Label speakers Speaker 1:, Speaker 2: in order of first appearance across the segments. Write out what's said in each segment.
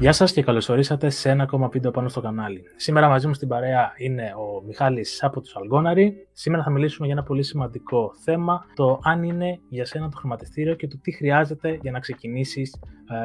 Speaker 1: Γεια σας και καλώς ορίσατε σε ένα ακόμα βίντεο πάνω στο κανάλι. Σήμερα μαζί μου στην παρέα είναι ο Μιχάλης από τους Αλγόναρη. Σήμερα θα μιλήσουμε για ένα πολύ σημαντικό θέμα, το αν είναι για σένα το χρηματιστήριο και το τι χρειάζεται για να ξεκινήσεις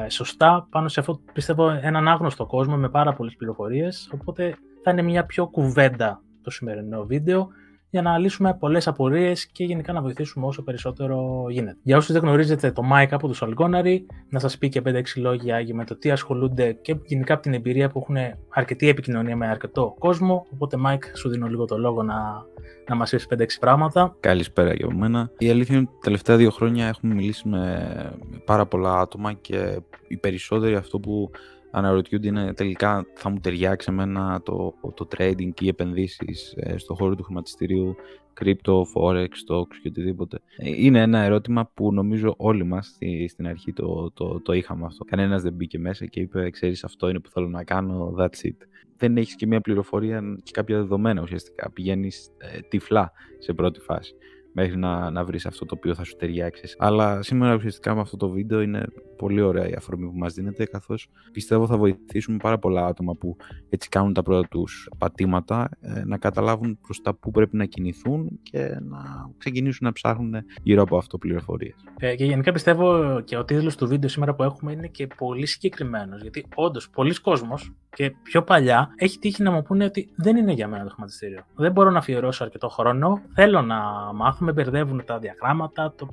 Speaker 1: ε, σωστά πάνω σε αυτό, πιστεύω, έναν άγνωστο κόσμο με πάρα πολλές πληροφορίες, οπότε θα είναι μια πιο κουβέντα το σημερινό βίντεο για να λύσουμε πολλές απορίες και γενικά να βοηθήσουμε όσο περισσότερο γίνεται. Για όσους δεν γνωρίζετε το Mike από τους Αλγόναρη, να σας πει και 5-6 λόγια για με το τι ασχολούνται και γενικά από την εμπειρία που έχουν αρκετή επικοινωνία με αρκετό κόσμο. Οπότε, Mike, σου δίνω λίγο το λόγο να, να μας πεις 5-6 πράγματα.
Speaker 2: Καλησπέρα για μένα. Η αλήθεια είναι ότι τα τελευταία δύο χρόνια έχουμε μιλήσει με πάρα πολλά άτομα και οι περισσότεροι αυτό που αναρωτιούνται είναι τελικά θα μου ταιριάξει εμένα το, το trading και οι επενδύσεις ε, στον χώρο του χρηματιστηρίου, crypto, forex, stocks και οτιδήποτε. Ε, είναι ένα ερώτημα που νομίζω όλοι μας στη, στην αρχή το, το, το είχαμε αυτό. Κανένας δεν μπήκε μέσα και είπε ξέρεις αυτό είναι που θέλω να κάνω, that's it. Δεν έχεις και μια πληροφορία και κάποια δεδομένα ουσιαστικά. Πηγαίνεις ε, τυφλά σε πρώτη φάση μέχρι να, να βρεις αυτό το οποίο θα σου ταιριάξει. Αλλά σήμερα ουσιαστικά με αυτό το βίντεο είναι πολύ ωραία η αφορμή που μας δίνεται καθώς πιστεύω θα βοηθήσουμε πάρα πολλά άτομα που έτσι κάνουν τα πρώτα τους πατήματα ε, να καταλάβουν προς τα που πρέπει να κινηθούν και να ξεκινήσουν να ψάχνουν γύρω από αυτό πληροφορίες.
Speaker 1: Ε, και γενικά πιστεύω και ο τίτλος του βίντεο σήμερα που έχουμε είναι και πολύ συγκεκριμένος γιατί όντως πολλοί κόσμος και πιο παλιά έχει τύχει να μου πούνε ότι δεν είναι για μένα το χρηματιστήριο. Δεν μπορώ να αφιερώσω αρκετό χρόνο, θέλω να μάθω με μπερδεύουν τα διαγράμματα το...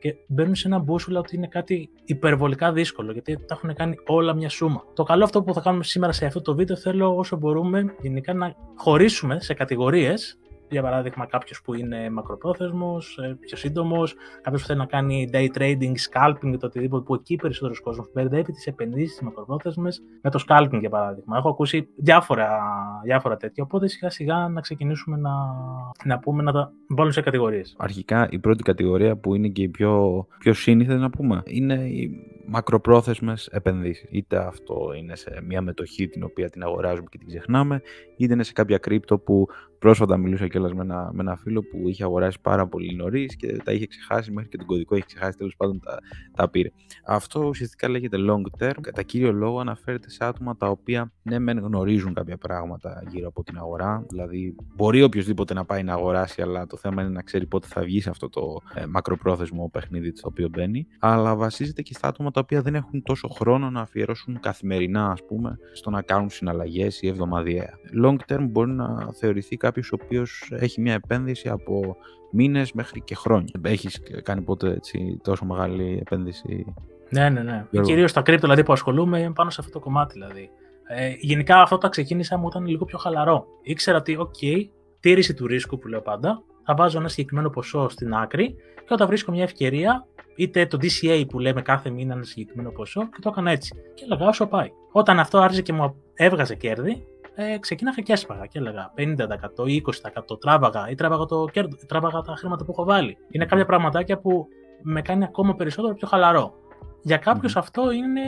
Speaker 1: και μπαίνουν σε ένα μπούσουλα ότι είναι κάτι υπερβολικά δύσκολο γιατί τα έχουν κάνει όλα μια σούμα. Το καλό αυτό που θα κάνουμε σήμερα σε αυτό το βίντεο θέλω όσο μπορούμε γενικά να χωρίσουμε σε κατηγορίες για παράδειγμα, κάποιος που είναι μακροπρόθεσμος, ε, πιο σύντομος, κάποιος που θέλει να κάνει day trading, scalping το οτιδήποτε, που εκεί περισσότερος κόσμος μπερδεύει τις επενδύσεις μακροπρόθεσμες με το scalping, για παράδειγμα. Έχω ακούσει διάφορα, διάφορα τέτοια. Οπότε σιγά σιγά να ξεκινήσουμε να, να πούμε να τα βάλουμε σε κατηγορίες.
Speaker 2: Αρχικά, η πρώτη κατηγορία που είναι και η πιο, πιο σύνηθες να πούμε είναι η μακροπρόθεσμες επενδύσεις. Είτε αυτό είναι σε μια μετοχή την οποία την αγοράζουμε και την ξεχνάμε, είτε είναι σε κάποια κρύπτο που πρόσφατα μιλούσα κιόλας με ένα, με ένα φίλο που είχε αγοράσει πάρα πολύ νωρίς και τα είχε ξεχάσει μέχρι και τον κωδικό είχε ξεχάσει, τέλος πάντων τα, τα πήρε. Αυτό ουσιαστικά λέγεται long term. Κατά κύριο λόγο αναφέρεται σε άτομα τα οποία ναι μεν γνωρίζουν κάποια πράγματα γύρω από την αγορά, δηλαδή μπορεί οποιοδήποτε να πάει να αγοράσει, αλλά το θέμα είναι να ξέρει πότε θα βγει σε αυτό το ε, μακροπρόθεσμο παιχνίδι στο οποίο μπαίνει, αλλά βασίζεται και στα άτομα τα οποία δεν έχουν τόσο χρόνο να αφιερώσουν καθημερινά, ας πούμε, στο να κάνουν συναλλαγές ή εβδομαδιαία. Long term μπορεί να θεωρηθεί κάποιος ο οποίος έχει μια επένδυση από μήνες μέχρι και χρόνια. Έχεις κάνει ποτέ έτσι, τόσο μεγάλη επένδυση;
Speaker 1: Ναι, ναι, ναι. Κυρίως τα κρύπτο δηλαδή, που ασχολούμαι πάνω σε αυτό το κομμάτι. Δηλαδή. Ε, γενικά αυτό το ξεκίνησα μου ήταν λίγο πιο χαλαρό. Ήξερα ότι, OK, τήρηση του ρίσκου που λέω πάντα, θα βάζω ένα συγκεκριμένο ποσό στην άκρη και όταν βρίσκω μια ευκαιρία είτε το DCA που λέμε κάθε μήνα ένα συγκεκριμένο ποσό και το έκανα έτσι. Και έλεγα όσο πάει. Όταν αυτό άρχισε και μου έβγαζε κέρδη, ε, ξεκίναγα και έσπαγα και έλεγα 50% ή 20% τράβαγα ή τράβαγα, το κέρδο, τράβαγα τα χρήματα που έχω βάλει. Είναι κάποια πραγματάκια που με κάνει ακόμα περισσότερο πιο χαλαρό. Για κάποιους αυτό είναι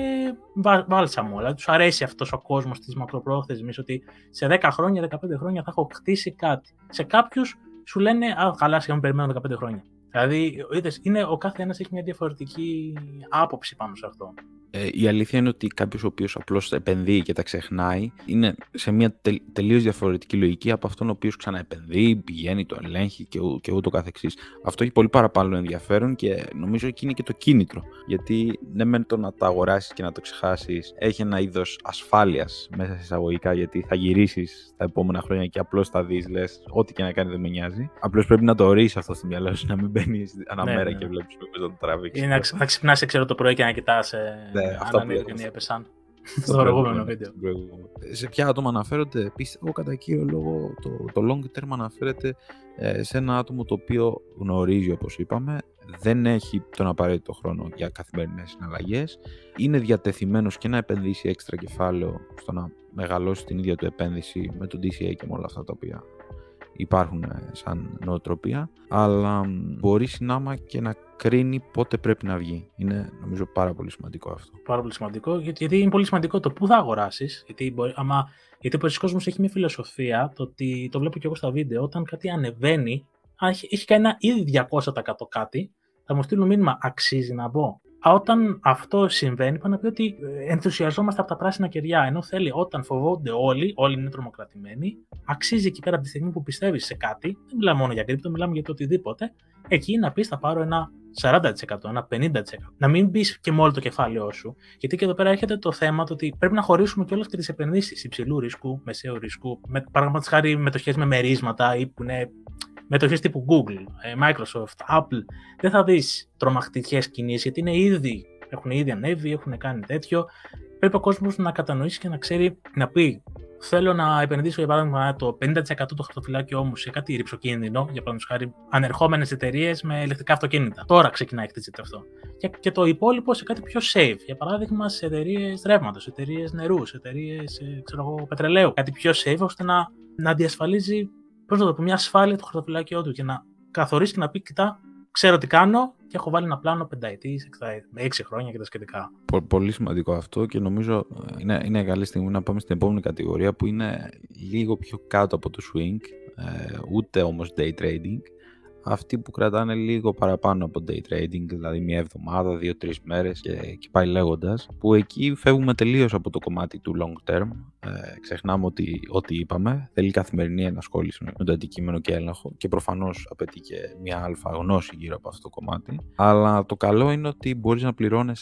Speaker 1: βάλσαμο. Δηλαδή τους αρέσει αυτός ο κόσμος της μακροπρόθεσμης, ότι σε 10 χρόνια, 15 χρόνια θα έχω χτίσει κάτι. Σε κάποιους σου λένε Α, καλά, σχεδόν περιμένω 15 χρόνια. Δηλαδή, είδες, είναι, ο κάθε ένας έχει μια διαφορετική άποψη πάνω σε αυτό.
Speaker 2: Ε, η αλήθεια είναι ότι κάποιος ο οποίος απλώς επενδύει και τα ξεχνάει είναι σε μια τε, τελείως διαφορετική λογική από αυτόν ο οποίος ξαναεπενδύει, πηγαίνει, το ελέγχει και, ού, και ούτω καθεξής. Αυτό έχει πολύ παραπάνω ενδιαφέρον και νομίζω εκεί είναι και το κίνητρο. Γιατί ναι, μεν το να τα αγοράσεις και να το ξεχάσεις έχει ένα είδος ασφάλειας μέσα σε εισαγωγικά γιατί θα γυρίσεις τα επόμενα χρόνια και απλώς θα δεις, λες, ό,τι και να κάνει δεν με νοιάζει. Απλώς πρέπει να το ορίσει αυτό στο μυαλό σου, να μην μπαίνεις αναμέρα ναι, ναι. και βλέπεις που να το τραβήξεις.
Speaker 1: Ή να, να ξυπνάς, ξέρω το πρωί και να κοιτάς. Ε ναι, αυτά που έπεσαν. Στο προηγούμενο βίντεο.
Speaker 2: Σε ποια άτομα αναφέρονται, πιστεύω κατά κύριο λόγο το, το long term αναφέρεται ε, σε ένα άτομο το οποίο γνωρίζει όπως είπαμε, δεν έχει τον απαραίτητο χρόνο για καθημερινές συναλλαγές, είναι διατεθειμένος και να επενδύσει έξτρα κεφάλαιο στο να μεγαλώσει την ίδια του επένδυση με το DCA και με όλα αυτά τα οποία υπάρχουν ε, σαν νοοτροπία, αλλά μπορεί συνάμα και να κρίνει πότε πρέπει να βγει. Είναι νομίζω πάρα πολύ σημαντικό αυτό.
Speaker 1: Πάρα πολύ σημαντικό, γιατί, γιατί είναι πολύ σημαντικό το πού θα αγοράσεις. Γιατί, μπορεί, άμα, γιατί ο κόσμος έχει μια φιλοσοφία, το ότι το βλέπω και εγώ στα βίντεο, όταν κάτι ανεβαίνει, έχει, έχει κάνει ένα ήδη 200% κάτι, θα μου στείλουν μήνυμα, αξίζει να μπω. Όταν αυτό συμβαίνει, είπα να πει ότι ε, ενθουσιαζόμαστε από τα πράσινα κεριά. Ενώ θέλει όταν φοβόνται όλοι, όλοι είναι τρομοκρατημένοι, αξίζει εκεί πέρα από τη στιγμή που πιστεύεις σε κάτι, δεν μιλάμε μόνο για κρύπτο, μιλάμε για το οτιδήποτε, εκεί να πεις θα πάρω ένα 40%, ένα 50%. Να μην μπεις και με όλο το κεφάλαιό σου. Γιατί και εδώ πέρα έρχεται το θέμα το ότι πρέπει να χωρίσουμε και όλες τις επενδύσεις υψηλού ρίσκου, μεσαίου ρίσκου, με, παραδείγματος χάρη μετοχέ με μερίσματα ή που είναι μετοχές τύπου Google, ε, Microsoft, Apple. Δεν θα δεις τρομακτικές κινήσεις γιατί είναι ήδη, έχουν ήδη ανέβει, έχουν κάνει τέτοιο. Πρέπει ο κόσμος να κατανοήσει και να ξέρει να πει θέλω να επενδύσω για παράδειγμα το 50% του χαρτοφυλάκιό μου σε κάτι ρηψοκίνδυνο, για παράδειγμα χάρη ανερχόμενες εταιρείες με ηλεκτρικά αυτοκίνητα. Τώρα ξεκινάει η χτίζεται αυτό. Και, και το υπόλοιπο σε κάτι πιο safe. Για παράδειγμα σε εταιρείες ρεύματος, εταιρείες νερού, εταιρείες πετρελαίου. Κάτι πιο safe ώστε να, να διασφαλίζει πώ να το πω, μια ασφάλεια το χαρτοφυλάκιό του και να καθορίσεις και να πει: Κοιτά, ξέρω τι κάνω και έχω βάλει ένα πλάνο πενταετής, με έξι χρόνια και τα σχετικά.
Speaker 2: Πολύ σημαντικό αυτό και νομίζω ε, είναι, είναι καλή στιγμή να πάμε στην επόμενη κατηγορία που είναι λίγο πιο κάτω από το swing, ε, ούτε όμως day trading αυτοί που κρατάνε λίγο παραπάνω από day trading, δηλαδή μια εβδομάδα, δύο-τρει μέρες και, και πάει λέγοντας, που εκεί φεύγουμε τελείως από το κομμάτι του long term. Ε, ξεχνάμε ότι ό,τι είπαμε θέλει καθημερινή ενασχόληση με το αντικείμενο και έλεγχο και προφανώς απαιτεί και μια αλφα γνώση γύρω από αυτό το κομμάτι. Αλλά το καλό είναι ότι μπορείς να πληρώνει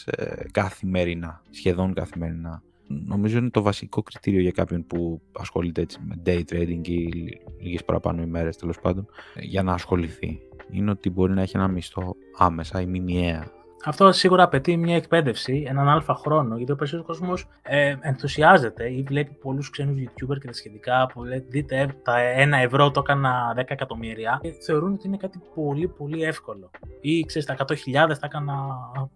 Speaker 2: καθημερινά, σχεδόν καθημερινά νομίζω είναι το βασικό κριτήριο για κάποιον που ασχολείται έτσι με day trading ή λίγες παραπάνω ημέρες τέλος πάντων για να ασχοληθεί. Είναι ότι μπορεί να έχει ένα μισθό άμεσα ή μηνιαία
Speaker 1: αυτό σίγουρα απαιτεί μια εκπαίδευση, έναν αλφα χρόνο, γιατί ο περισσότερος κόσμος ε, ενθουσιάζεται ή βλέπει πολλούς ξένους YouTuber και τα σχετικά που λέει: Δείτε, τα ένα ευρώ το έκανα 10 εκατομμύρια. Και θεωρούν ότι είναι κάτι πολύ πολύ εύκολο. Ή ξέρεις, τα 100.000 τα έκανα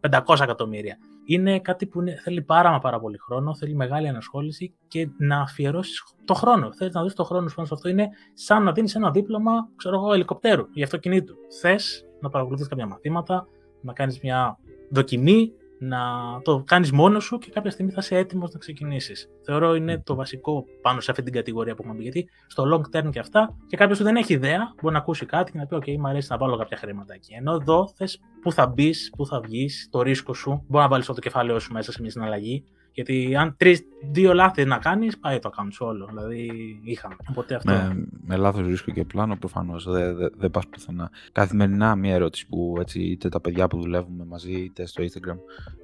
Speaker 1: 500 εκατομμύρια. Είναι κάτι που είναι, θέλει πάρα μα πάρα πολύ χρόνο, θέλει μεγάλη ανασχόληση και να αφιερώσεις το χρόνο. Θέλεις να δώσει το χρόνο σου πάνω σε αυτό. Είναι σαν να δίνεις ένα δίπλωμα, ξέρω εγώ, ελικοπτέρου για αυτοκινήτου. Θες να παρακολουθείς κάποια μαθήματα, να κάνεις μια δοκιμή, να το κάνεις μόνος σου και κάποια στιγμή θα είσαι έτοιμος να ξεκινήσεις. Θεωρώ είναι το βασικό πάνω σε αυτή την κατηγορία που έχουμε πει, γιατί στο long term και αυτά και κάποιος που δεν έχει ιδέα μπορεί να ακούσει κάτι και να πει «ΟΚ, μου αρέσει να βάλω κάποια χρήματα εκεί». Ενώ εδώ θες πού θα μπεις, πού θα βγεις, το ρίσκο σου, μπορεί να βάλεις το κεφάλαιό σου μέσα σε μια συναλλαγή, γιατί αν τρεις, δύο λάθη να κάνεις, πάει το account σου όλο. Δηλαδή είχαμε. Οπότε αυτό...
Speaker 2: Με, με λάθος ρίσκο και πλάνο προφανώς δεν δε, δε πας πουθενά. Καθημερινά μια ερώτηση που έτσι, είτε τα παιδιά που δουλεύουμε μαζί είτε στο Instagram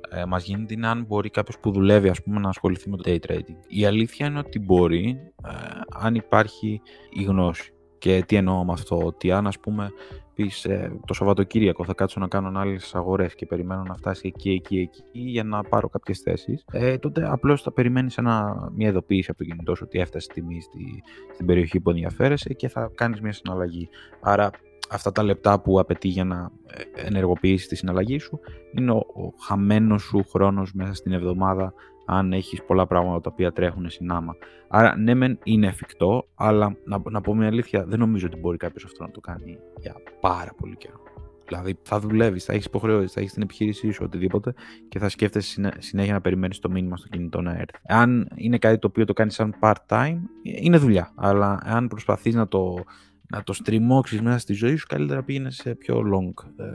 Speaker 2: ε, μας γίνεται είναι αν μπορεί κάποιος που δουλεύει ας πούμε, να ασχοληθεί με το day trading. Η αλήθεια είναι ότι μπορεί ε, αν υπάρχει η γνώση. Και τι εννοώ με αυτό, ότι αν ας πούμε πεις ε, το Σαββατοκύριακο θα κάτσω να κάνω άλλε αγορές και περιμένω να φτάσει εκεί, εκεί, εκεί για να πάρω κάποιες θέσεις, ε, τότε απλώς θα περιμένεις ένα, μια ειδοποίηση από το κινητό σου ότι έφτασε τιμή στη, στην περιοχή που ενδιαφέρεσαι και θα κάνεις μια συναλλαγή. Άρα αυτά τα λεπτά που απαιτεί για να ε, ενεργοποιήσεις τη συναλλαγή σου είναι ο, ο χαμένος σου χρόνος μέσα στην εβδομάδα αν έχεις πολλά πράγματα τα οποία τρέχουν συνάμα. Άρα ναι μεν είναι εφικτό, αλλά να, να πω μια αλήθεια δεν νομίζω ότι μπορεί κάποιος αυτό να το κάνει για πάρα πολύ καιρό. Δηλαδή θα δουλεύεις, θα έχεις υποχρεώσεις, θα έχεις την επιχείρησή σου, οτιδήποτε και θα σκέφτεσαι συνέχεια να περιμένεις το μήνυμα στο κινητό να έρθει. Αν είναι κάτι το οποίο το κάνεις σαν part-time, είναι δουλειά. Αλλά αν προσπαθείς να το, να το στριμώξεις μέσα στη ζωή σου, καλύτερα πήγαινε σε πιο long, ε,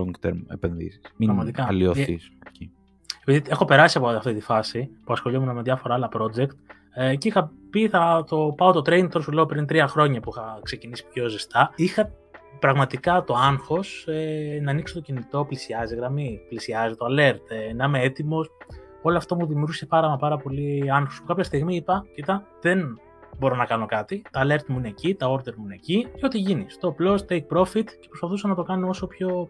Speaker 2: long term επενδύσεις. Μην αλλοιωθείς εκεί.
Speaker 1: Επειδή έχω περάσει από αυτή τη φάση που ασχολιόμουν με διάφορα άλλα project ε, και είχα πει θα το πάω το train, τώρα σου λέω πριν τρία χρόνια που είχα ξεκινήσει πιο ζεστά. Είχα πραγματικά το άγχος ε, να ανοίξω το κινητό, πλησιάζει γραμμή, πλησιάζει το alert, ε, να είμαι έτοιμος. Όλο αυτό μου δημιουργούσε πάρα, μα πάρα πολύ άγχος. Κάποια στιγμή είπα, κοίτα, δεν μπορώ να κάνω κάτι. Τα alert μου είναι εκεί, τα order μου είναι εκεί και ό,τι γίνει. Στο loss, take profit και προσπαθούσα να το κάνω όσο πιο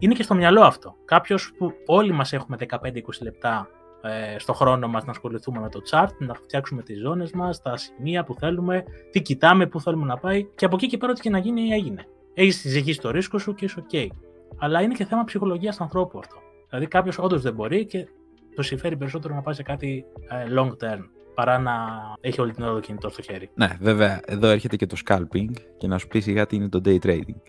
Speaker 1: είναι και στο μυαλό αυτό. Κάποιος που όλοι μας έχουμε 15-20 λεπτά ε, στο χρόνο μας να ασχοληθούμε με το chart, να φτιάξουμε τις ζώνες μας, τα σημεία που θέλουμε, τι κοιτάμε, πού θέλουμε να πάει και από εκεί και πέρα ό,τι και να γίνει έγινε. Έχεις ζυγίσει το ρίσκο σου και είσαι OK. Αλλά είναι και θέμα ψυχολογίας ανθρώπου αυτό. Δηλαδή κάποιος όντως δεν μπορεί και το συμφέρει περισσότερο να πάει σε κάτι ε, long term παρά να έχει όλη την ώρα το κινητό στο χέρι.
Speaker 2: Ναι, βέβαια, εδώ έρχεται και το scalping και να σου πει σιγά τι είναι το day trading.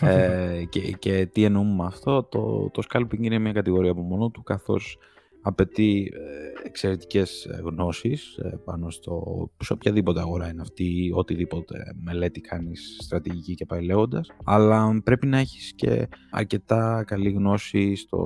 Speaker 2: Ε, και, και τι εννοούμε με αυτό, το, το scalping είναι μια κατηγορία από μόνο του, καθώς απαιτεί ε, εξαιρετικές γνώσεις ε, πάνω στο, σε οποιαδήποτε αγορά είναι αυτή, οτιδήποτε μελέτη κάνεις στρατηγική και πάει λέγοντας, αλλά πρέπει να έχεις και αρκετά καλή γνώση στο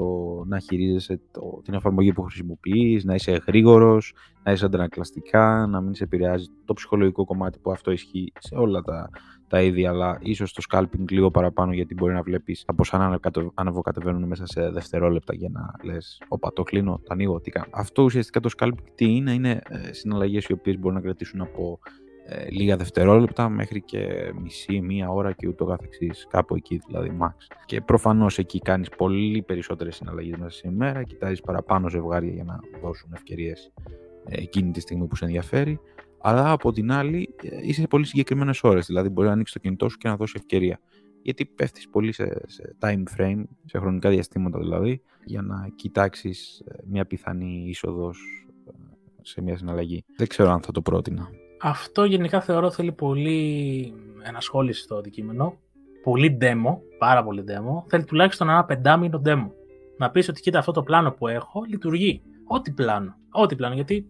Speaker 2: να χειρίζεσαι το, την εφαρμογή που χρησιμοποιείς, να είσαι γρήγορος, να είσαι αντανακλαστικά, να μην σε επηρεάζει το ψυχολογικό κομμάτι που αυτό ισχύει σε όλα τα τα ίδια, αλλά ίσως το scalping λίγο παραπάνω γιατί μπορεί να βλέπεις τα ποσά ανεβοκατεβαίνουν μέσα σε δευτερόλεπτα για να λες: Όπα, το κλείνω, το ανοίγω, τι κάνω. Αυτό ουσιαστικά το scalping τι είναι, είναι ε, συναλλαγές οι οποίες μπορούν να κρατήσουν από ε, λίγα δευτερόλεπτα μέχρι και μισή, μία ώρα και ούτω καθεξής, κάπου εκεί δηλαδή max. Και προφανώς εκεί κάνεις πολύ περισσότερες συναλλαγές μέσα σε ημέρα, κοιτάζεις παραπάνω ζευγάρια για να δώσουν ευκαιρίες ε, εκείνη τη στιγμή που σε ενδιαφέρει αλλά από την άλλη ε, είσαι σε πολύ συγκεκριμένες ώρες. Δηλαδή, μπορεί να ανοίξει το κινητό σου και να δώσει ευκαιρία. Γιατί πέφτεις πολύ σε, σε time frame, σε χρονικά διαστήματα δηλαδή, για να κοιτάξεις ε, μια πιθανή είσοδος ε, σε μια συναλλαγή. Δεν ξέρω αν θα το πρότεινα.
Speaker 1: Αυτό γενικά θεωρώ θέλει πολύ ενασχόληση στο αντικείμενο. Πολύ demo, πάρα πολύ demo. Θέλει τουλάχιστον ένα πεντάμινο demo. Να πεις ότι κοίτα αυτό το πλάνο που έχω λειτουργεί. Ό,τι πλάνο. Ό,τι πλάνο. Γιατί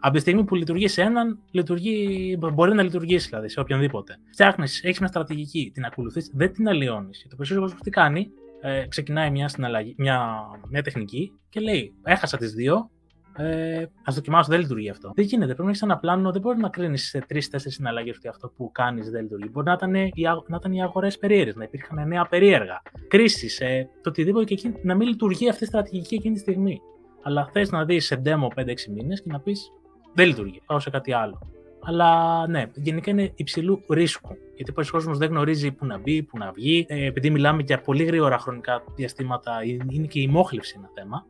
Speaker 1: από τη στιγμή που λειτουργείς σε έναν, λειτουργεί, μπορεί να λειτουργήσει δηλαδή σε οποιονδήποτε. Φτιάχνεις, έχεις μια στρατηγική, την ακολουθείς, δεν την αλλοιώνεις. Το περισσότερο κόσμος τι κάνει, ε, ξεκινάει μια, συναλλαγή, μια, μια τεχνική και λέει: Έχασα τις δύο, ε, ας δοκιμάσω, δεν λειτουργεί αυτό. Δεν γίνεται. Πρέπει να έχεις ένα πλάνο, δεν μπορεί να κρίνεις σε τρει-τέσσερι συναλλαγές ότι αυτό που κάνεις δεν λειτουργεί. Μπορεί να ήταν οι, να ήταν οι αγορές περίεργες, να υπήρχαν νέα περίεργα, κρίσει, ε, το οτιδήποτε και εκεί, να μην λειτουργεί αυτή η στρατηγική εκείνη τη στιγμή. Αλλά θες να δεις σε demo 5-6 μήνες και να πεις δεν λειτουργεί. Πάω σε κάτι άλλο. Αλλά ναι, γενικά είναι υψηλού ρίσκου. Γιατί ο κόσμος δεν γνωρίζει πού να μπει, πού να βγει. Ε, επειδή μιλάμε για πολύ γρήγορα χρονικά διαστήματα, είναι και η μόχλευση ένα θέμα.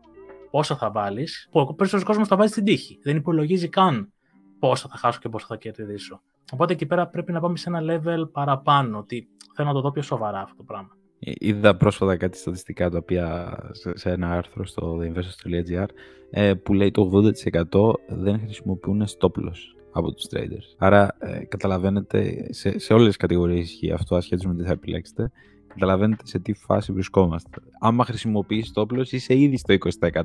Speaker 1: Πόσα θα βάλεις. Ο περισσότερος κόσμος θα βάζει στην τύχη. Δεν υπολογίζει καν πόσα θα χάσω και πόσα θα κερδίσω. Οπότε εκεί πέρα πρέπει να πάμε σε ένα level παραπάνω. Ότι θέλω να το δω πιο σοβαρά αυτό το πράγμα.
Speaker 2: Ε, είδα πρόσφατα κάτι στατιστικά τα οποία σε ένα άρθρο στο theinvestors.gr ε, που λέει το 80% δεν χρησιμοποιούν stop loss από τους traders. Άρα ε, καταλαβαίνετε σε, σε όλες τις κατηγορίες ισχύει αυτό ασχέτως με τι θα επιλέξετε καταλαβαίνετε σε τι φάση βρισκόμαστε. Άμα χρησιμοποιήσει το όπλο, είσαι ήδη στο 20%.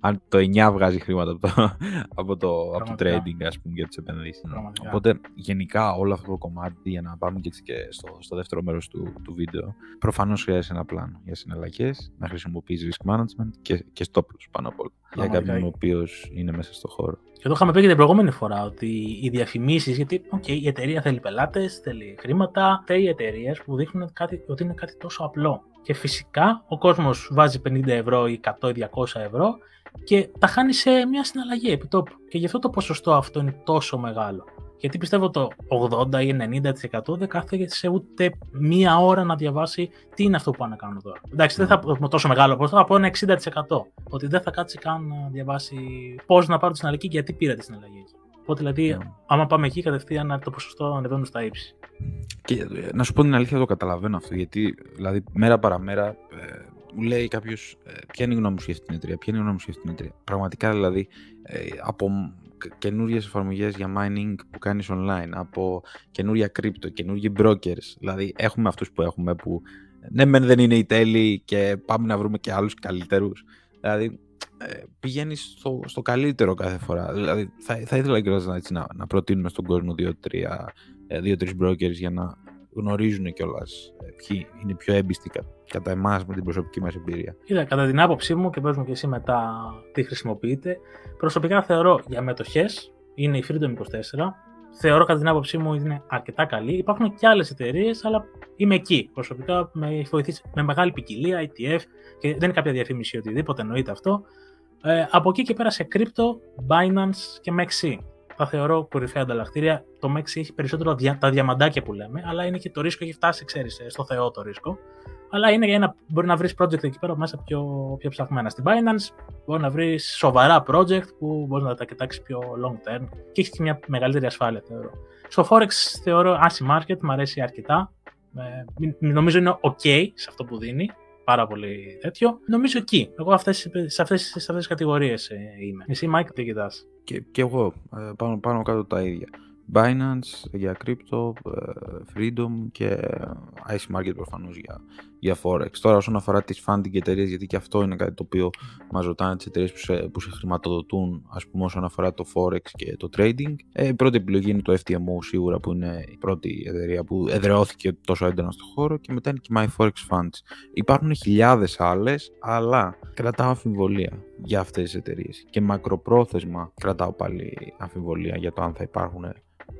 Speaker 2: Αν το 9 βγάζει χρήματα από το, από το, από το trading, ας πούμε, για τις επενδύσεις. Οπότε, γενικά, όλο αυτό το κομμάτι, για να πάμε και, και στο, στο δεύτερο μέρος του, του βίντεο, προφανώς χρειάζεται ένα πλάνο για συναλλαγές, να χρησιμοποιείς risk management και, και stop loss πάνω απ' όλα. Για κάποιον ο οποίος είναι μέσα στο χώρο.
Speaker 1: Και το είχαμε πει και την προηγούμενη φορά ότι οι διαφημίσεις, γιατί okay, η εταιρεία θέλει πελάτες, θέλει χρήματα, θέλει εταιρείε που δείχνουν κάτι, ότι είναι κάτι τόσο απλό. Και φυσικά ο κόσμος βάζει 50 ευρώ ή 100 ή 200 ευρώ και τα χάνει σε μια συναλλαγή επιτόπου. Και γι' αυτό το ποσοστό αυτό είναι τόσο μεγάλο. Γιατί πιστεύω το 80 ή 90% δεν κάθεται ούτε μία ώρα να διαβάσει τι είναι αυτό που πάνε να κάνω τώρα. Εντάξει, δεν θα πω τόσο μεγάλο ποσοστό, θα πω ένα 60%. Ότι δεν θα κάτσει καν να διαβάσει πώς να πάρω τη συναλλαγή και γιατί πήρα τη συναλλαγή εκεί. Οπότε δηλαδή, yeah. άμα πάμε εκεί, κατευθείαν το ποσοστό ανεβαίνουν στα ύψη.
Speaker 2: Και ε, να σου πω την αλήθεια, το καταλαβαίνω αυτό. Γιατί δηλαδή, μέρα παραμέρα ε, μου λέει κάποιος, ε, ποια είναι η γνώμη σου για αυτή την εταιρεία, ποια είναι η γνώμη σου για αυτή την εταιρεία. Πραγματικά δηλαδή, ε, από καινούριες εφαρμογές για mining που κάνεις online, από καινούρια crypto, καινούργιοι brokers. Δηλαδή, έχουμε αυτούς που έχουμε που ναι, μεν δεν είναι οι τέλειοι και πάμε να βρούμε και άλλους καλύτερους. Δηλαδή, ε, πηγαίνεις στο, στο καλύτερο κάθε φορά. Δηλαδή, θα, θα ήθελα και να, να, να προτείνουμε στον κόσμο δύο-τρεις δύο, brokers για να γνωρίζουν κιόλας ε, ποιοι είναι πιο έμπιστοι κατά εμάς με την προσωπική μας εμπειρία.
Speaker 1: Κοίτα, κατά την άποψή μου και πες μου και εσύ μετά τι χρησιμοποιείτε, προσωπικά θεωρώ για μετοχές είναι η Freedom 24. Θεωρώ κατά την άποψή μου είναι αρκετά καλή. Υπάρχουν και άλλες εταιρείες, αλλά είμαι εκεί. Προσωπικά με έχει βοηθήσει με μεγάλη ποικιλία, ETF και δεν είναι κάποια διαφήμιση οτιδήποτε, εννοείται αυτό. Ε, από εκεί και πέρα σε crypto, Binance και MEXC τα θεωρώ κορυφαία ανταλλακτήρια. Το MEXC έχει περισσότερο τα διαμαντάκια που λέμε, αλλά είναι και το ρίσκο έχει φτάσει, ξέρεις, ε, στο Θεό το ρίσκο. Αλλά είναι για ένα, μπορεί να βρεις project εκεί πέρα μέσα πιο, πιο ψαχμένα. Στην Binance μπορεί να βρεις σοβαρά project που μπορεί να τα κοιτάξεις πιο long term και έχει και μια μεγαλύτερη ασφάλεια, θεωρώ. Στο Forex θεωρώ ACY Market, μου αρέσει αρκετά. Ε, νομίζω είναι ok σε αυτό που δίνει πάρα πολύ τέτοιο. Νομίζω εκεί. Εγώ αυτές, σε αυτές, σε αυτές τις κατηγορίες ε, είμαι. Εσύ, Μάικ, τι κοιτάς;
Speaker 2: Και, και εγώ, ε, πάνω, πάνω κάτω τα ίδια. Binance για crypto, ε, Freedom και Ice Market προφανώς για, για Forex. Τώρα, όσον αφορά τις funding εταιρείες, γιατί και αυτό είναι κάτι το οποίο μας ρωτάνε τις εταιρείες που σε, που σε χρηματοδοτούν, ας πούμε, όσον αφορά το Forex και το trading. Ε, η πρώτη επιλογή είναι το FTMO σίγουρα, που είναι η πρώτη εταιρεία που εδραιώθηκε τόσο έντονα στο χώρο, και μετά είναι και My Forex Funds. Υπάρχουν χιλιάδες άλλες, αλλά κρατάω αμφιβολία για αυτές τις εταιρείες. Και μακροπρόθεσμα κρατάω πάλι αμφιβολία για το αν θα υπάρχουν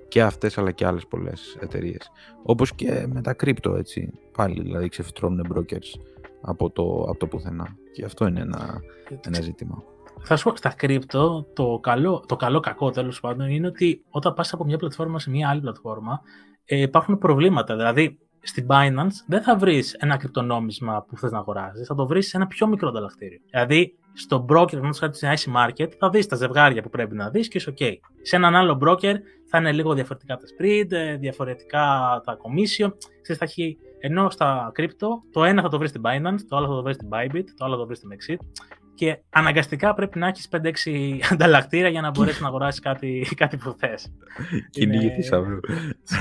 Speaker 2: και αυτές αλλά και άλλες πολλές εταιρείες. Όπως και με τα κρύπτο έτσι. Πάλι δηλαδή ξεφυτρώνουν brokers από το, από το πουθενά. Και αυτό είναι ένα, ένα ζήτημα.
Speaker 1: Θα σου πω στα κρύπτο, το καλό, το καλό κακό τέλος πάντων είναι ότι όταν πας από μια πλατφόρμα σε μια άλλη πλατφόρμα ε, υπάρχουν προβλήματα. Δηλαδή στην Binance δεν θα βρεις ένα κρυπτονόμισμα που θες να αγοράζεις, θα το βρεις σε ένα πιο μικρό ανταλλακτήριο. Δηλαδή, στο broker, που χάρη στην IC Market, θα δεις τα ζευγάρια που πρέπει να δεις και είσαι OK. Σε έναν άλλο broker θα είναι λίγο διαφορετικά τα spread, ε, διαφορετικά τα commission. Ξέρεις, θα έχει, ενώ στα κρύπτο, το ένα θα το βρεις στην Binance, το άλλο θα το βρεις στην Bybit, το άλλο θα το βρεις στην Exit και αναγκαστικά πρέπει να έχεις 5-6 ανταλλακτήρια για να μπορέσεις να αγοράσεις κάτι, κάτι που θες.
Speaker 2: Κυνήγη θησαυρού.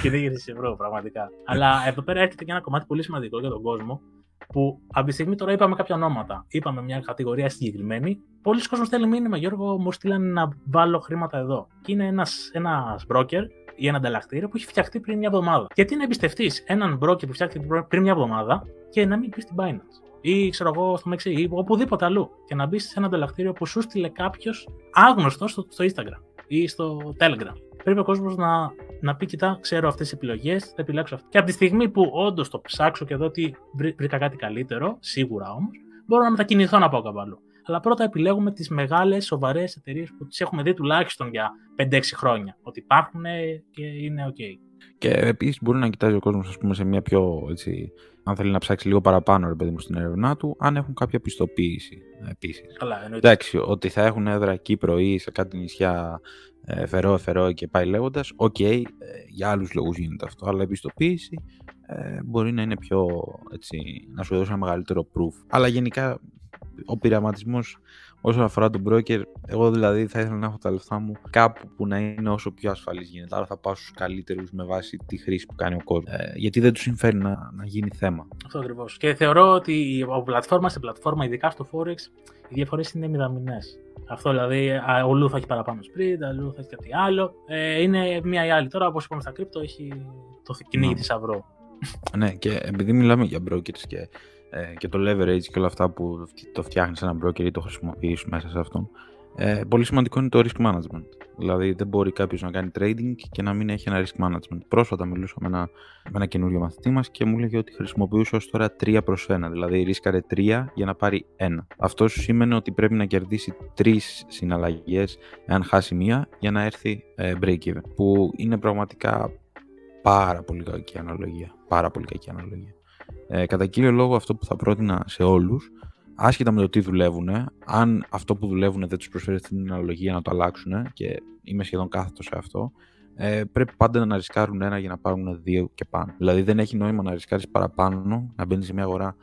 Speaker 1: Κυνήγη θησαυρού, πραγματικά. Αλλά εδώ πέρα έρχεται και ένα κομμάτι πολύ σημαντικό για τον κόσμο. Που από τη στιγμή τώρα είπαμε κάποια ονόματα, είπαμε μια κατηγορία συγκεκριμένη. Πολλοί κόσμοι θέλουν μήνυμα, Γιώργο, μου στείλαν να βάλω χρήματα εδώ. Και είναι ένας ένας broker ή ένα ανταλλακτήριο που έχει φτιαχτεί πριν μια εβδομάδα. Γιατί να εμπιστευτείς έναν broker που φτιάχτηκε πριν μια εβδομάδα και να μην πει στην Binance ή ξέρω εγώ στο Μεξί ή οπουδήποτε αλλού και να μπεις σε ένα ανταλλακτήριο που σου στείλε κάποιος άγνωστος στο, στο Instagram ή στο Telegram. Πρέπει ο κόσμος να, να πει: Κοιτά, ξέρω αυτές τις επιλογές, θα επιλέξω αυτή. Και από τη στιγμή που όντως το ψάξω και δω ότι βρήκα κάτι καλύτερο, σίγουρα όμως, μπορώ να μετακινηθώ να πάω κάπου Αλλά πρώτα επιλέγουμε τις μεγάλες, σοβαρές εταιρείες που τις έχουμε δει τουλάχιστον για 5-6 χρόνια. Ότι υπάρχουν και είναι OK.
Speaker 2: Και επίσης μπορεί να κοιτάζει ο κόσμος, σε μια πιο έτσι, αν θέλει να ψάξει λίγο παραπάνω ρε παιδί μου στην έρευνά του, αν έχουν κάποια πιστοποίηση επίσης.
Speaker 1: Καλά, εννοείται.
Speaker 2: Εντάξει, ότι θα έχουν έδρα εκεί πρωί σε κάτι νησιά ε, φερό, φερό και πάει λέγοντας. OK, okay, ε, για άλλους λόγους γίνεται αυτό. Αλλά η πιστοποίηση ε, μπορεί να είναι πιο έτσι, να σου δώσει ένα μεγαλύτερο proof. Αλλά γενικά ο πειραματισμός όσον αφορά τον broker, εγώ δηλαδή θα ήθελα να έχω τα λεφτά μου κάπου που να είναι όσο πιο ασφαλής γίνεται. Άρα θα πάω στους καλύτερους με βάση τη χρήση που κάνει ο κόσμος. Ε, γιατί δεν τους συμφέρει να, να γίνει θέμα.
Speaker 1: Αυτό ακριβώς. Και θεωρώ ότι από πλατφόρμα σε πλατφόρμα, ειδικά στο Forex, οι διαφορές είναι μηδαμινές. Αυτό δηλαδή, ο Λου θα έχει παραπάνω sprint, αλλού θα έχει κάτι άλλο. Ε, είναι μία ή άλλη. Τώρα, όπως είπαμε στα κρύπτο, έχει το κυνήγι θησαυρό.
Speaker 2: ναι, και επειδή μιλάμε για brokers και ε, και το leverage και όλα αυτά που το φτιάχνεις ένα broker ή το χρησιμοποιείς μέσα σε αυτόν. Ε, πολύ σημαντικό είναι το risk management. Δηλαδή, δεν μπορεί κάποιος να κάνει trading και να μην έχει ένα risk management. Πρόσφατα μιλούσα με ένα, με ένα καινούριο μαθητή μας και μου έλεγε ότι χρησιμοποιούσε ως τώρα 3 προς 1. Δηλαδή, ρίσκαρε 3 για να πάρει 1. Αυτό σημαίνει ότι πρέπει να κερδίσει 3 συναλλαγές, εάν χάσει μία, για να έρθει ε, break even. Που είναι πραγματικά πάρα πολύ κακή αναλογία. Πάρα πολύ κακή αναλογία. Ε, κατά κύριο λόγο αυτό που θα πρότεινα σε όλους, άσχετα με το τι δουλεύουν, αν αυτό που δουλεύουν δεν τους προσφέρει την αναλογία να το αλλάξουν και είμαι σχεδόν κάθετος σε αυτό, ε, πρέπει πάντα να ρισκάρουν ένα για να πάρουν δύο και πάνω. Δηλαδή δεν έχει νόημα να ρισκάρεις παραπάνω, να μπαίνεις σε μια αγορά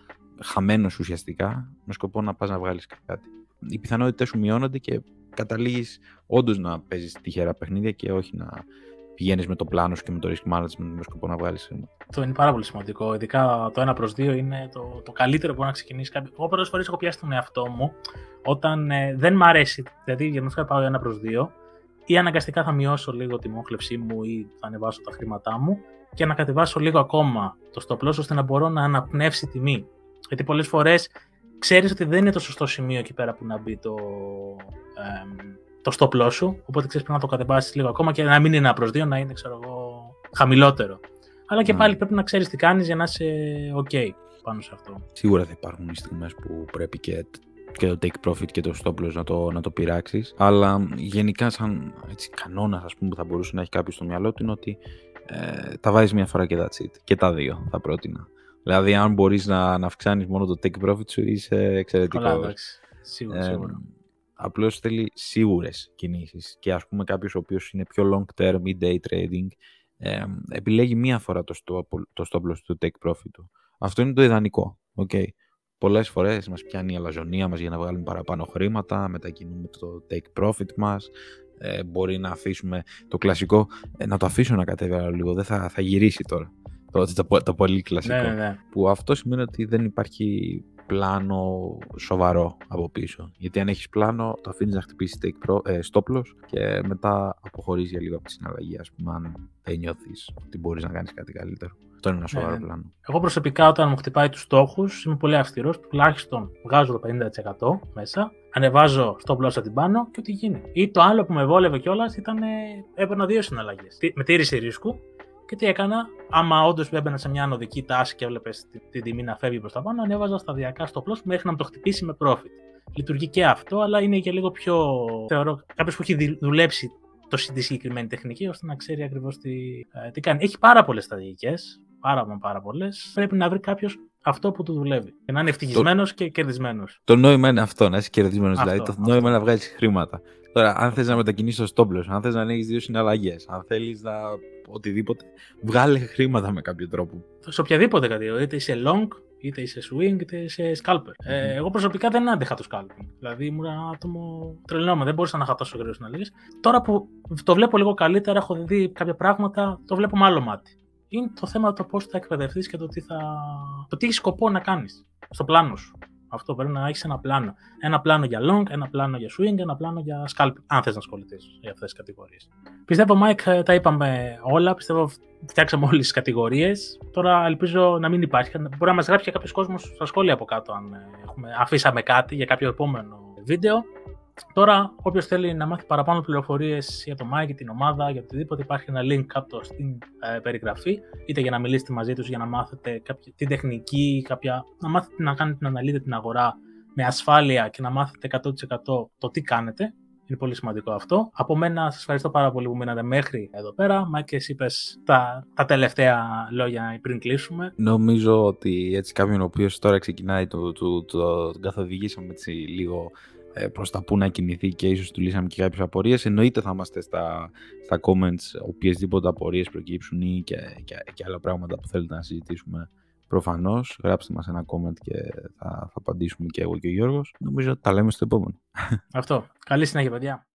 Speaker 2: χαμένος ουσιαστικά, με σκοπό να πας να βγάλεις κάτι. Οι πιθανότητες σου μειώνονται και καταλήγεις όντως να παίζεις τυχερά παιχνίδια και όχι να πηγαίνεις με το πλάνο σου και με το risk management με σκοπό να βγάλεις χρήματα.
Speaker 1: Αυτό είναι πάρα πολύ σημαντικό. Ειδικά το 1 προς 2 είναι το, το καλύτερο που μπορεί να ξεκινήσει κάποιος. Εγώ πολλές φορές έχω πιάσει τον εαυτό μου όταν ε, δεν μ' αρέσει. Δηλαδή, για να πάω 1 προς 2 ή αναγκαστικά θα μειώσω λίγο τη μόχλευσή μου ή θα ανεβάσω τα χρήματά μου και να κατεβάσω λίγο ακόμα το stop loss ώστε να μπορώ να αναπνεύσει τιμή. Γιατί πολλές φορές ξέρεις ότι δεν είναι το σωστό σημείο εκεί πέρα που να μπει το, ε, το stop loss σου, οπότε ξέρεις πρέπει να το κατεβάσεις λίγο ακόμα και να μην είναι ένα προ δύο, να είναι ξέρω εγώ, χαμηλότερο. Αλλά και ναι. πάλι πρέπει να ξέρεις τι κάνεις για να είσαι OK πάνω σε αυτό.
Speaker 2: Σίγουρα θα υπάρχουν στιγμές που πρέπει και και το take profit και το stop loss να το, να το πειράξεις. Αλλά γενικά, σαν κανόνας που θα μπορούσε να έχει κάποιος στο μυαλό του είναι ότι ε, τα βάζεις μια φορά και that's it. Και τα δύο θα πρότεινα. Δηλαδή, αν μπορείς να, να αυξάνεις μόνο το take profit σου, είσαι εξαιρετικός.
Speaker 1: Καλά, εντάξει. Σίγουρα, ε, σίγουρα.
Speaker 2: Απλώς θέλει σίγουρες κινήσεις και ας πούμε κάποιος ο οποίος είναι πιο long term ή day trading ε, επιλέγει μία φορά το stop, το stop loss του take profit του. Αυτό είναι το ιδανικό. Okay. Πολλές φορές μας πιάνει η αλαζονία μας για να βγάλουμε παραπάνω χρήματα, μετακινούμε το take profit μας, ε, μπορεί να αφήσουμε το κλασικό, ε, να το αφήσω να κατέβει λίγο, δεν θα, θα γυρίσει τώρα. Το, το, το, πολύ κλασικό.
Speaker 1: Ναι, ναι, ναι.
Speaker 2: Που αυτό σημαίνει ότι δεν υπάρχει πλάνο σοβαρό από πίσω. Γιατί αν έχεις πλάνο, το αφήνεις να χτυπήσει take pro, ε, και μετά αποχωρείς για λίγο από τη συναλλαγή, ας πούμε, αν δεν νιώθεις ότι μπορείς να κάνεις κάτι καλύτερο. Αυτό είναι ένα ναι, σοβαρό ναι, πλάνο.
Speaker 1: Εγώ προσωπικά, όταν μου χτυπάει τους στόχους, είμαι πολύ αυστηρός. Τουλάχιστον βγάζω το 50% μέσα, ανεβάζω στο μπλόσα την πάνω και ό,τι γίνει. Ή το άλλο που με βόλευε κιόλας ήταν έπαιρνα δύο συναλλαγές. Με τήρηση ρίσκου και τι έκανα, άμα όντως έμπαινα σε μια ανωδική τάση και έβλεπες την, την τιμή να φεύγει προς τα πάνω, ανέβαζα σταδιακά στο πλώσ μέχρι να με το χτυπήσει με profit. Λειτουργεί και αυτό, αλλά είναι και λίγο πιο. θεωρώ κάποιος που έχει δουλέψει το, τη συγκεκριμένη τεχνική, ώστε να ξέρει ακριβώς τι, ε, τι κάνει. Έχει πάρα πολλές στρατηγικέ, πάρα, πάρα πολλές. Πρέπει να βρει κάποιος αυτό που του δουλεύει. Και να είναι ευτυχισμένος το... και κερδισμένος.
Speaker 2: Το νόημα είναι αυτό, να είσαι κερδισμένος. Δηλαδή, το νόημα είναι να βγάλεις χρήματα. Τώρα, αν θες να μετακινήσεις το στόμπλο, αν θες να ανοίξει δύο συναλλαγές, αν θέλεις να. Οτιδήποτε, βγάλε χρήματα με κάποιο τρόπο.
Speaker 1: Σε οποιαδήποτε κατηγορία, είτε είσαι long, είτε είσαι swing, είτε είσαι scalper. Ε, εγώ προσωπικά δεν άντεχα το scalping. Δηλαδή ήμουν ένα άτομο τρελνόμαι, δεν μπορούσα να χατώ τόσο γρήγορα συναλλαγές. Τώρα που το βλέπω λίγο καλύτερα, έχω δει κάποια πράγματα, το βλέπω με άλλο μάτι. Είναι το θέμα το πώς θα εκπαιδευτείς και το τι, θα... το τι έχεις σκοπό να κάνεις στο πλάνο σου. Αυτό πρέπει να έχεις ένα πλάνο. Ένα πλάνο για long, ένα πλάνο για swing, ένα πλάνο για scalp, αν θες να ασχοληθείς για αυτές τις κατηγορίες. Πιστεύω, Mike, τα είπαμε όλα. Πιστεύω, φτιάξαμε όλες τις κατηγορίες. Τώρα ελπίζω να μην υπάρχει. Μπορεί να μας γράψει και κάποιος κόσμος στα σχόλια από κάτω, αν ε, έχουμε, αφήσαμε κάτι για κάποιο επόμενο βίντεο. Τώρα, όποιος θέλει να μάθει παραπάνω πληροφορίες για το Mike, την ομάδα, για οτιδήποτε, υπάρχει ένα link κάτω στην ε, περιγραφή, είτε για να μιλήσετε μαζί τους, για να μάθετε κάποια, την τεχνική, κάποια, να μάθετε να κάνετε να αναλύετε την αγορά με ασφάλεια και να μάθετε 100% το τι κάνετε. Είναι πολύ σημαντικό αυτό. Από μένα σας ευχαριστώ πάρα πολύ που μείνατε μέχρι εδώ πέρα. Μάικ, εσύ είπε τα, τα τελευταία λόγια πριν κλείσουμε.
Speaker 2: Νομίζω ότι έτσι κάποιον ο οποίος τώρα ξεκινάει το, το, το, τον καθοδηγήσαμε έτσι λίγο ε, προς τα που να κινηθεί και ίσως του λύσαμε και κάποιες απορίες. Εννοείται θα είμαστε στα, στα comments οποιασδήποτε απορίες προκύψουν ή και, και, και άλλα πράγματα που θέλετε να συζητήσουμε. Προφανώς, γράψτε μας ένα comment και θα, θα απαντήσουμε και εγώ και ο Γιώργος. Νομίζω ότι τα λέμε στο επόμενο.
Speaker 1: Αυτό. Καλή συνέχεια, παιδιά.